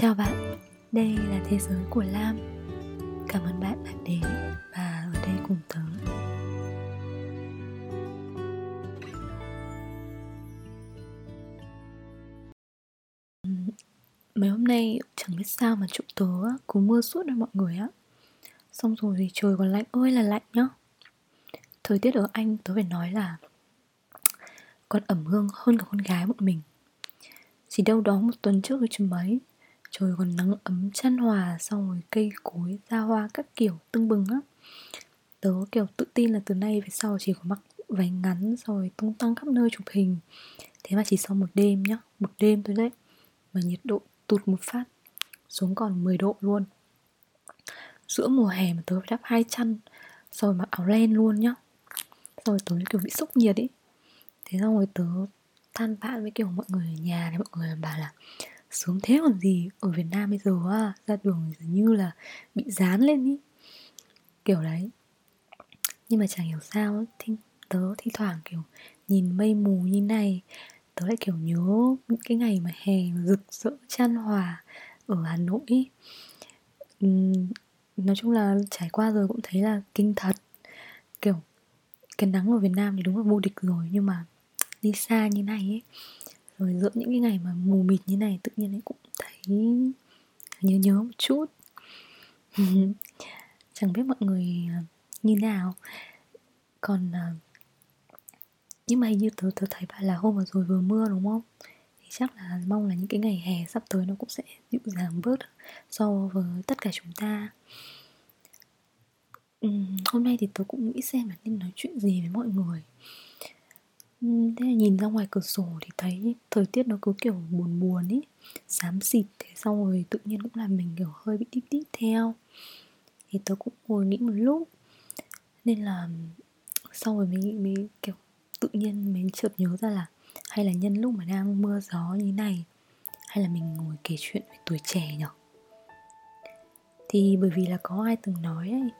Chào bạn, đây là thế giới của Lam. Cảm ơn bạn đã đến và ở đây cùng tớ. Mấy hôm nay chẳng biết sao mà trụ tớ cứ mưa suốt rồi mọi người á. Xong rồi thì trời còn lạnh ơi là lạnh nhá. Thời tiết ở Anh tớ phải nói là Còn ẩm hương hơn cả con gái bọn mình. Chỉ đâu đó một tuần trước rồi chứ mấy. Trời còn nắng ấm chăn hòa Xong rồi cây cối, ra hoa các kiểu tưng bừng á. Tớ kiểu tự tin là từ nay về sau chỉ có mặc váy ngắn Rồi tung tăng khắp nơi chụp hình. Thế mà chỉ sau một đêm nhá Một đêm thôi đấy Mà nhiệt độ tụt một phát Xuống còn 10 độ luôn. Giữa mùa hè mà tớ phải đắp hai chăn Rồi mặc áo len luôn nhá. Rồi tớ kiểu bị sốc nhiệt ý. Thế xong rồi tớ than vãn với kiểu mọi người ở nhà này Mọi người bảo là xuống thế còn gì ở Việt Nam bây giờ á ra đường dường như là bị dán lên ý. Kiểu đấy. Nhưng mà chẳng hiểu sao thì tớ thi thoảng kiểu nhìn mây mù như này tớ lại kiểu nhớ những cái ngày mà hè rực rỡ chan hòa ở Hà Nội ý. Uhm, nói chung là trải qua rồi cũng thấy là kinh thật. Kiểu cái nắng ở Việt Nam thì đúng là vô địch rồi nhưng mà đi xa như này ấy rồi giữa những cái ngày mà mù mịt như này tự nhiên ấy cũng thấy nhớ nhớ một chút. Chẳng biết mọi người à, như nào. Còn à, nhưng mà hình như tớ, tớ thấy bạn là hôm vừa rồi vừa mưa đúng không? Thì chắc là mong là những cái ngày hè sắp tới nó cũng sẽ dịu dàng bớt so với tất cả chúng ta. Uhm, hôm nay thì tớ cũng nghĩ xem là nên nói chuyện gì với mọi người. Ừ, thế là nhìn ra ngoài cửa sổ thì thấy thời tiết nó cứ kiểu buồn buồn ý Xám xịt thế xong rồi tự nhiên cũng làm mình kiểu hơi bị tít tít theo. Thì tớ cũng ngồi nghĩ một lúc Nên là xong rồi mình, mình kiểu tự nhiên mình chợt nhớ ra là Hay là nhân lúc mà đang mưa gió như này Hay là mình ngồi kể chuyện về tuổi trẻ nhở? Thì bởi vì là có ai từng nói ấy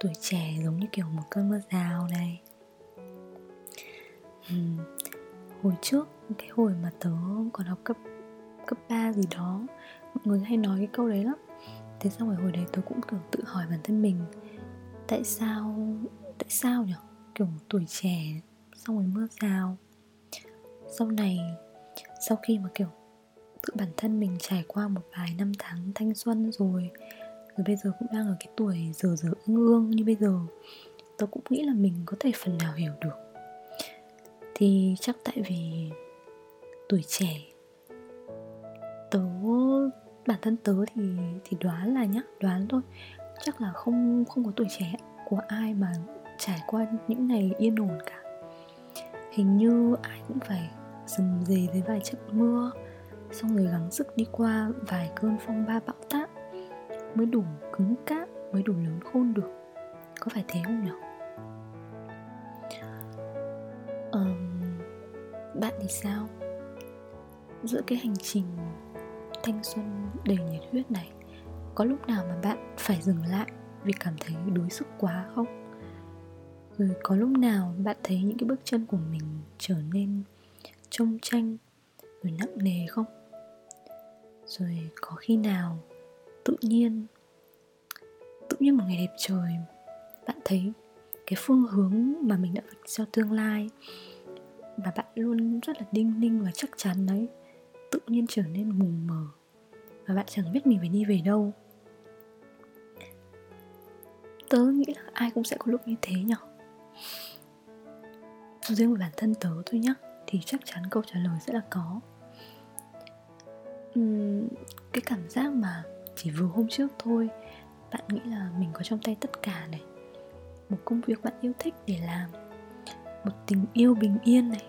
Tuổi trẻ giống như kiểu một cơn mưa rào này ừ. hồi trước, cái hồi mà tớ còn học cấp cấp 3 gì đó, mọi người hay nói cái câu đấy lắm. Thế xong rồi hồi đấy tớ cũng kiểu tự hỏi bản thân mình, tại sao tại sao nhỉ kiểu tuổi trẻ, xong rồi mưa rào sau này, sau khi mà, kiểu, tự bản thân mình trải qua một vài năm tháng thanh xuân rồi rồi bây giờ cũng đang ở cái tuổi giờ giờ ương ương như bây giờ, tớ cũng nghĩ là mình có thể phần nào hiểu được thì chắc tại vì tuổi trẻ. Tớ, bản thân tớ thì thì đoán là nhá, đoán thôi. Chắc là không không có tuổi trẻ của ai mà trải qua những ngày yên ổn cả. Hình như ai cũng phải dầm dề với vài trận mưa, xong rồi gắng sức đi qua vài cơn phong ba bão táp mới đủ cứng cáp, mới đủ lớn khôn được. Có phải thế không nhỉ bạn thì sao? Giữa cái hành trình thanh xuân đầy nhiệt huyết này, có lúc nào mà bạn phải dừng lại vì cảm thấy đuối sức quá không? Rồi có lúc nào bạn thấy những cái bước chân của mình trở nên trông tranh rồi nặng nề không? Rồi có khi nào tự nhiên tự nhiên một ngày đẹp trời, bạn thấy cái phương hướng mà mình đã vạch cho tương lai mà bạn luôn rất là đinh ninh và chắc chắn đấy. Tự nhiên trở nên mù mờ và bạn chẳng biết mình phải đi về đâu. Tớ nghĩ là ai cũng sẽ có lúc như thế nhở riêng về bản thân tớ thôi nhá thì chắc chắn câu trả lời sẽ là có. Uhm, cái cảm giác mà chỉ vừa hôm trước thôi bạn nghĩ là mình có trong tay tất cả này. Một công việc bạn yêu thích để làm một tình yêu bình yên này,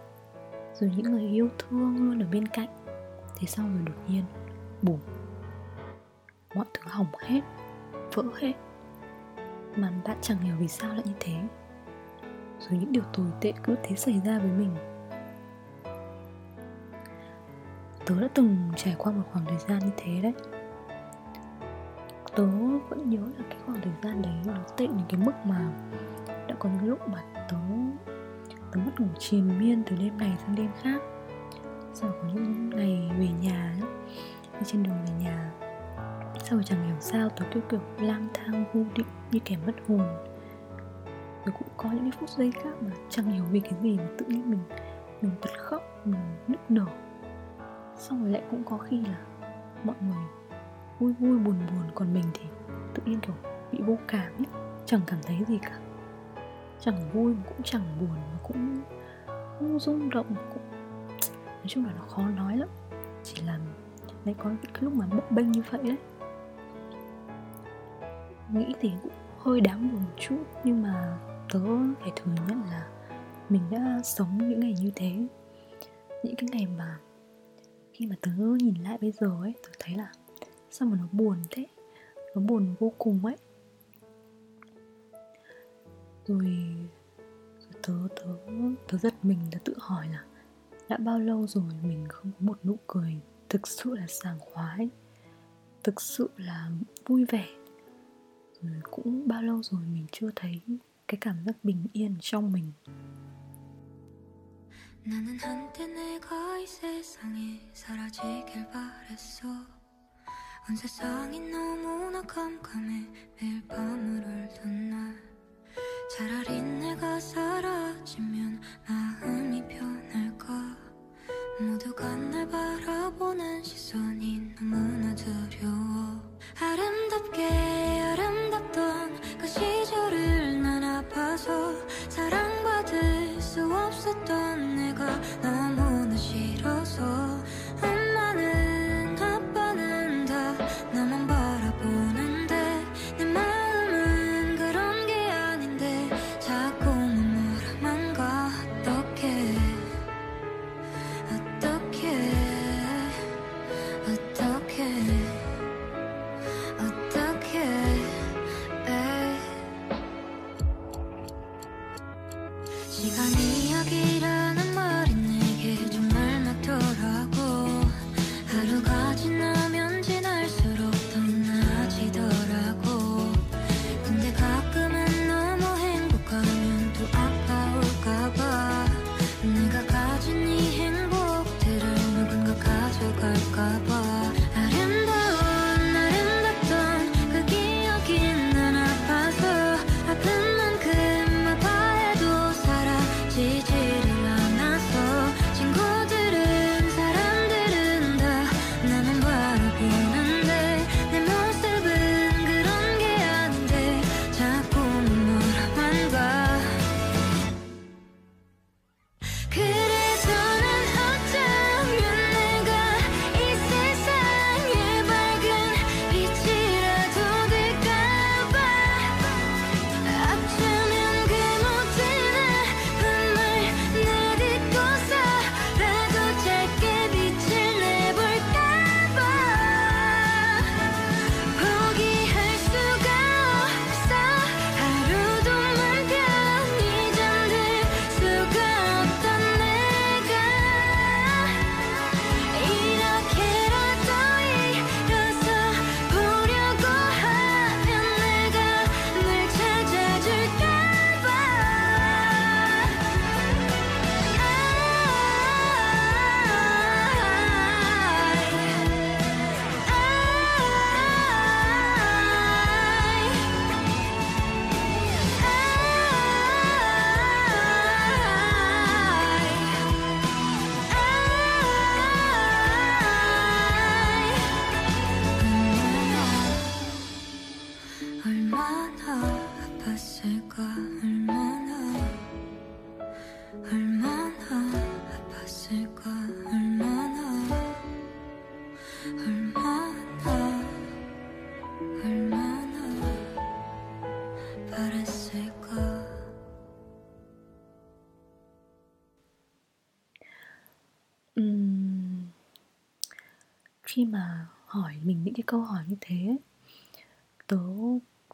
rồi những người yêu thương luôn ở bên cạnh. Thế sau rồi đột nhiên, bùm, mọi thứ hỏng hết, vỡ hết. Mà bạn chẳng hiểu vì sao lại như thế. Rồi những điều tồi tệ cứ thế xảy ra với mình. Tớ đã từng trải qua một khoảng thời gian như thế đấy. Tớ vẫn nhớ là cái khoảng thời gian đấy nó tệ đến cái mức mà đã có những lúc mà tớ tớ mất ngủ triền miên từ đêm này sang đêm khác. Sau có những ngày về nhà đi trên đường về nhà Sau chẳng hiểu sao tớ cứ kiểu lang thang vô định như kẻ mất hồn. Rồi cũng có những phút giây khác mà chẳng hiểu vì cái gì mà tự nhiên mình Mình bật khóc, mình nức nở. Xong rồi lại cũng có khi là mọi người vui vui buồn buồn Còn mình thì tự nhiên kiểu bị vô cảm ấy Chẳng cảm thấy gì cả. Chẳng vui mà cũng chẳng buồn mà cũng không rung động, cũng nói chung là nó khó nói lắm. Chỉ là đấy có cái lúc mà bấp bênh như vậy đấy. Nghĩ thì cũng hơi đáng buồn một chút, nhưng mà tớ phải thừa nhận là mình đã sống những ngày như thế. Những cái ngày mà khi mà tớ nhìn lại bây giờ ấy, tớ thấy là sao mà nó buồn thế? Nó buồn vô cùng ấy rồi, rồi tớ tớ tớ giật mình tớ tự hỏi là đã bao lâu rồi mình không có một nụ cười thực sự là sảng khoái thực sự là vui vẻ rồi cũng bao lâu rồi mình chưa thấy cái cảm giác bình yên trong mình 나는 한때 내가 이 세상에 사라지길 바랬어 온 세상이 너무나 깜깜해 매일 밤을 울던 날 차라리 내가 사라지면 마음이 편할까? 모두가 날 바라보는 시선이 너무나 두려워. 아름답게 아름답던 그 시절을 난 아파서 사랑받을 수 없었던 내가 너무나 싫어서 khi mà hỏi mình những cái câu hỏi như thế tớ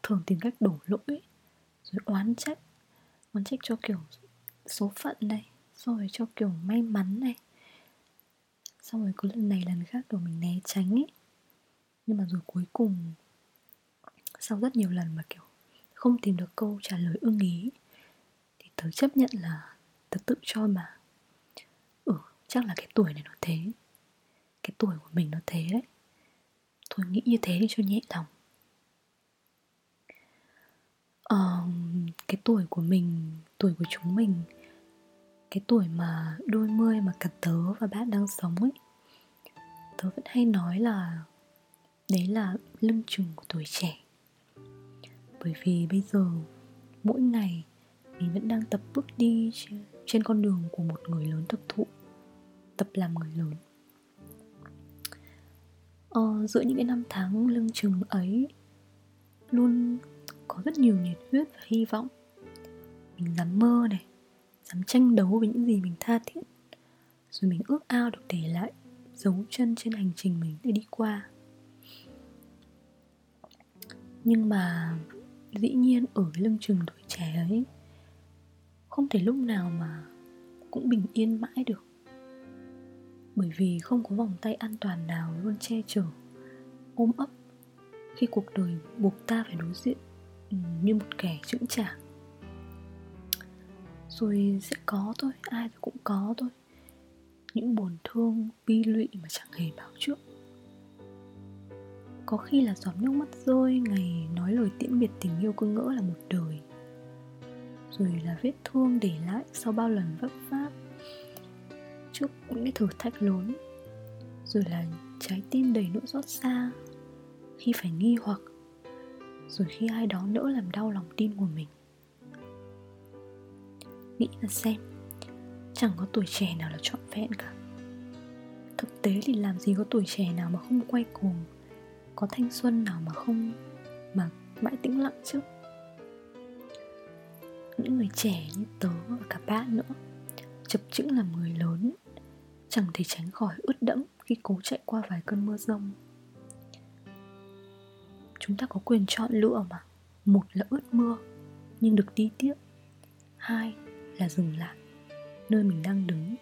thường tìm cách đổ lỗi, rồi oán trách. Oán trách cho kiểu số phận này rồi cho kiểu may mắn này. Xong rồi cứ lần này lần khác rồi mình né tránh ấy. Nhưng mà rồi cuối cùng, sau rất nhiều lần mà kiểu không tìm được câu trả lời ưng ý, thì tớ chấp nhận là tớ tự cho mà ừ chắc là cái tuổi này nó thế cái tuổi của mình nó thế đấy. Thôi nghĩ như thế đi cho nhẹ lòng. Uh, Cái tuổi của mình, tuổi của chúng mình Cái tuổi mà đôi mươi mà cả tớ và bạn đang sống ấy Tớ vẫn hay nói là Đấy là lưng chừng của tuổi trẻ. Bởi vì bây giờ mỗi ngày mình vẫn đang tập bước đi trên con đường của một người lớn thực thụ tập làm người lớn ờ, giữa những cái năm tháng lưng chừng ấy luôn có rất nhiều nhiệt huyết và hy vọng. Mình dám mơ này dám tranh đấu với những gì mình tha thiết rồi mình ước ao được để lại dấu chân trên hành trình mình để đi qua. Nhưng mà dĩ nhiên ở cái lưng chừng tuổi trẻ ấy không thể lúc nào mà cũng bình yên mãi được bởi vì không có vòng tay an toàn nào luôn che chở, ôm ấp khi cuộc đời buộc ta phải đối diện ừ, như một kẻ chững chạc. Rồi sẽ có thôi, ai thì cũng có thôi. Những buồn thương, bi lụy mà chẳng hề báo trước. Có khi là giọt nước mắt rơi, ngày nói lời tiễn biệt tình yêu cứ ngỡ là một đời. Rồi là vết thương để lại sau bao lần vấp váp trước những cái thử thách lớn. Rồi là trái tim đầy nỗi xót xa khi phải nghi hoặc, rồi khi ai đó nỡ làm đau lòng tin của mình. Nghĩ là xem, chẳng có tuổi trẻ nào là trọn vẹn cả. Thực tế thì làm gì có tuổi trẻ nào mà không quay cuồng, có thanh xuân nào mà không, mà mãi tĩnh lặng chứ? Những người trẻ như tớ và cả bạn nữa, chập chững làm người lớn chẳng thể tránh khỏi ướt đẫm khi cố chạy qua vài cơn mưa rông. Chúng ta có quyền chọn lựa mà. Một là ướt mưa, nhưng được đi tiếp hai là dừng lại, nơi mình đang đứng.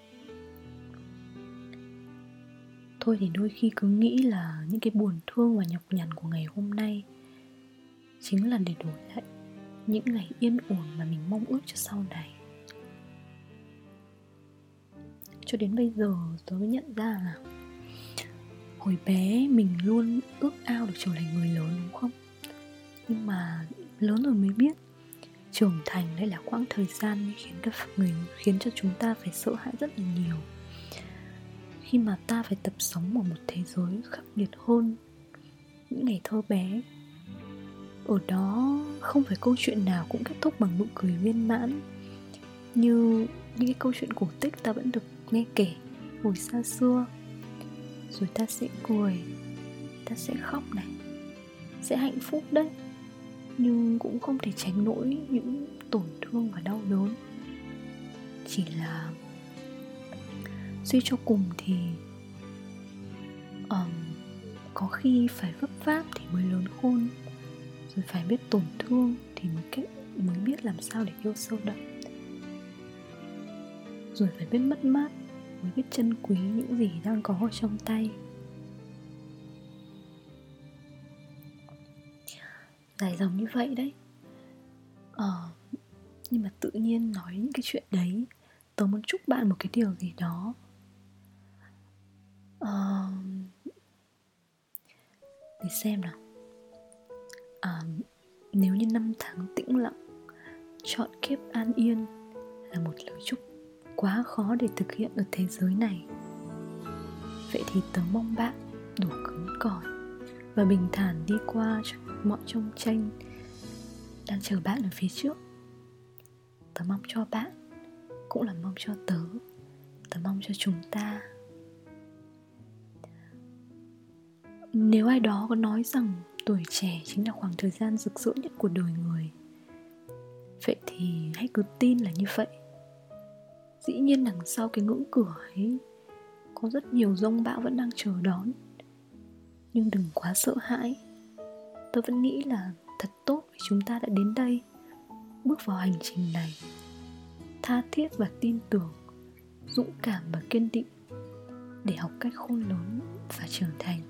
Thôi thì đôi khi cứ nghĩ là những cái buồn thương và nhọc nhằn của ngày hôm nay chính là để đổi lại những ngày yên ổn mà mình mong ước cho sau này. Cho đến bây giờ tôi mới nhận ra là hồi bé mình luôn ước ao được trở thành người lớn, đúng không? Nhưng mà lớn rồi mới biết, trưởng thành đây là quãng thời gian khiến các người, khiến cho chúng ta phải sợ hãi rất là nhiều. Khi mà ta phải tập sống ở một thế giới khắc nghiệt hơn những ngày thơ bé, ở đó không phải câu chuyện nào cũng kết thúc bằng nụ cười viên mãn như những cái câu chuyện cổ tích ta vẫn được nghe kể hồi xa xưa. Rồi ta sẽ cười ta sẽ khóc này sẽ hạnh phúc đấy. Nhưng cũng không thể tránh nổi những tổn thương và đau đớn. Chỉ là suy cho cùng thì um, có khi phải vấp váp thì mới lớn khôn rồi phải biết tổn thương thì mới cách mới biết làm sao để yêu sâu đậm. Rồi phải biết mất mát mới biết trân quý những gì đang có ở trong tay. Dài dòng như vậy đấy. Ờ nhưng mà tự nhiên nói những cái chuyện đấy tớ muốn chúc bạn một cái điều gì đó. Ờ để xem nào. À, nếu như năm tháng tĩnh lặng chọn kiếp an yên là một lời chúc quá khó để thực hiện ở thế giới này. Vậy thì tớ mong bạn đủ cứng cỏi và bình thản đi qua mọi trông tranh đang chờ bạn ở phía trước. Tớ mong cho bạn, cũng là mong cho tớ. Tớ mong cho chúng ta. Nếu ai đó có nói rằng tuổi trẻ chính là khoảng thời gian rực rỡ nhất của đời người, vậy thì hãy cứ tin là như vậy dĩ nhiên đằng sau cái ngưỡng cửa ấy, có rất nhiều rông bão vẫn đang chờ đón. Nhưng đừng quá sợ hãi. Tôi vẫn nghĩ là thật tốt vì chúng ta đã đến đây. Bước vào hành trình này, tha thiết và tin tưởng, dũng cảm và kiên định để học cách khôn lớn và trưởng thành.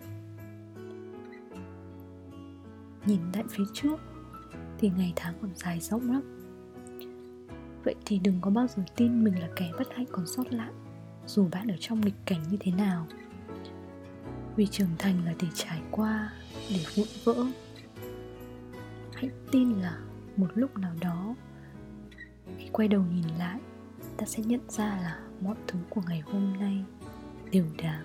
Nhìn lại phía trước thì ngày tháng còn dài rộng lắm vậy thì đừng có bao giờ tin mình là kẻ bất hạnh còn sót lại, dù bạn ở trong nghịch cảnh như thế nào. Vì trưởng thành là để trải qua, để vụn vỡ. Hãy tin là một lúc nào đó, khi quay đầu nhìn lại, ta sẽ nhận ra là mọi thứ của ngày hôm nay đều đáng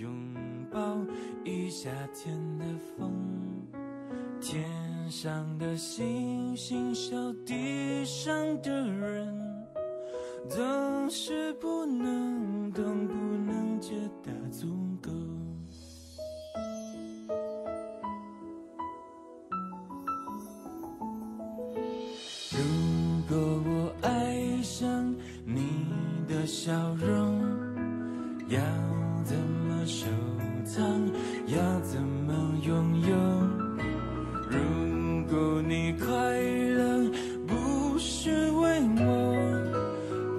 拥抱一夏天的风，天上的星星，笑地上的人，总是不能懂、不能觉得足够。如果我爱上你的笑容，要藏？要怎么拥有？如果你快乐不是为我，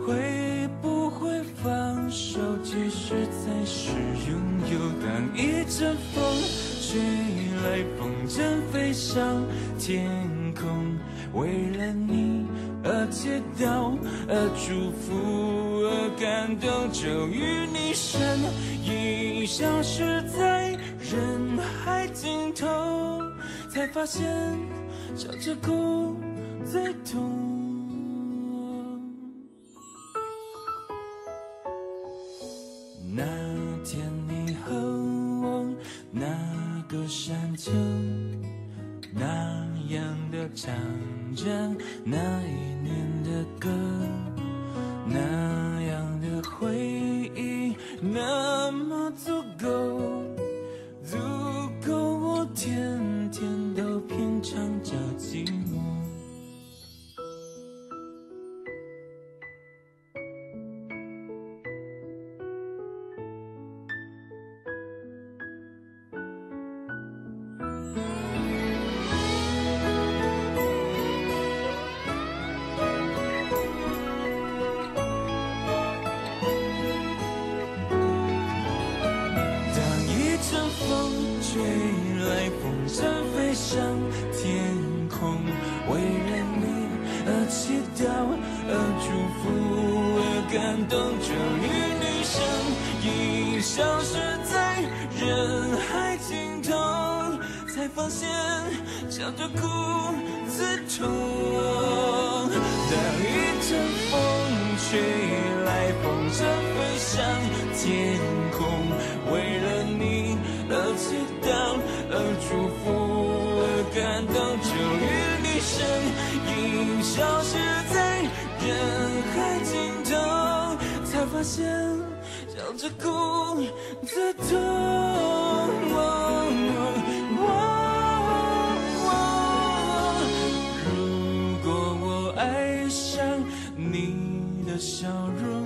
会不会放手？其实才是拥有。当一阵风吹来，风筝飞上天空，为了你而祈祷，而祝福，而感动，终于才发现笑着哭最痛。那天你和我那个山丘，那样的唱着那一年笑着哭最痛。当一阵风吹来，风筝飞上天空，为了你而祈祷，而祝福，而感动，终于你身影消失在人海尽头。才发现笑着哭最痛。的笑容，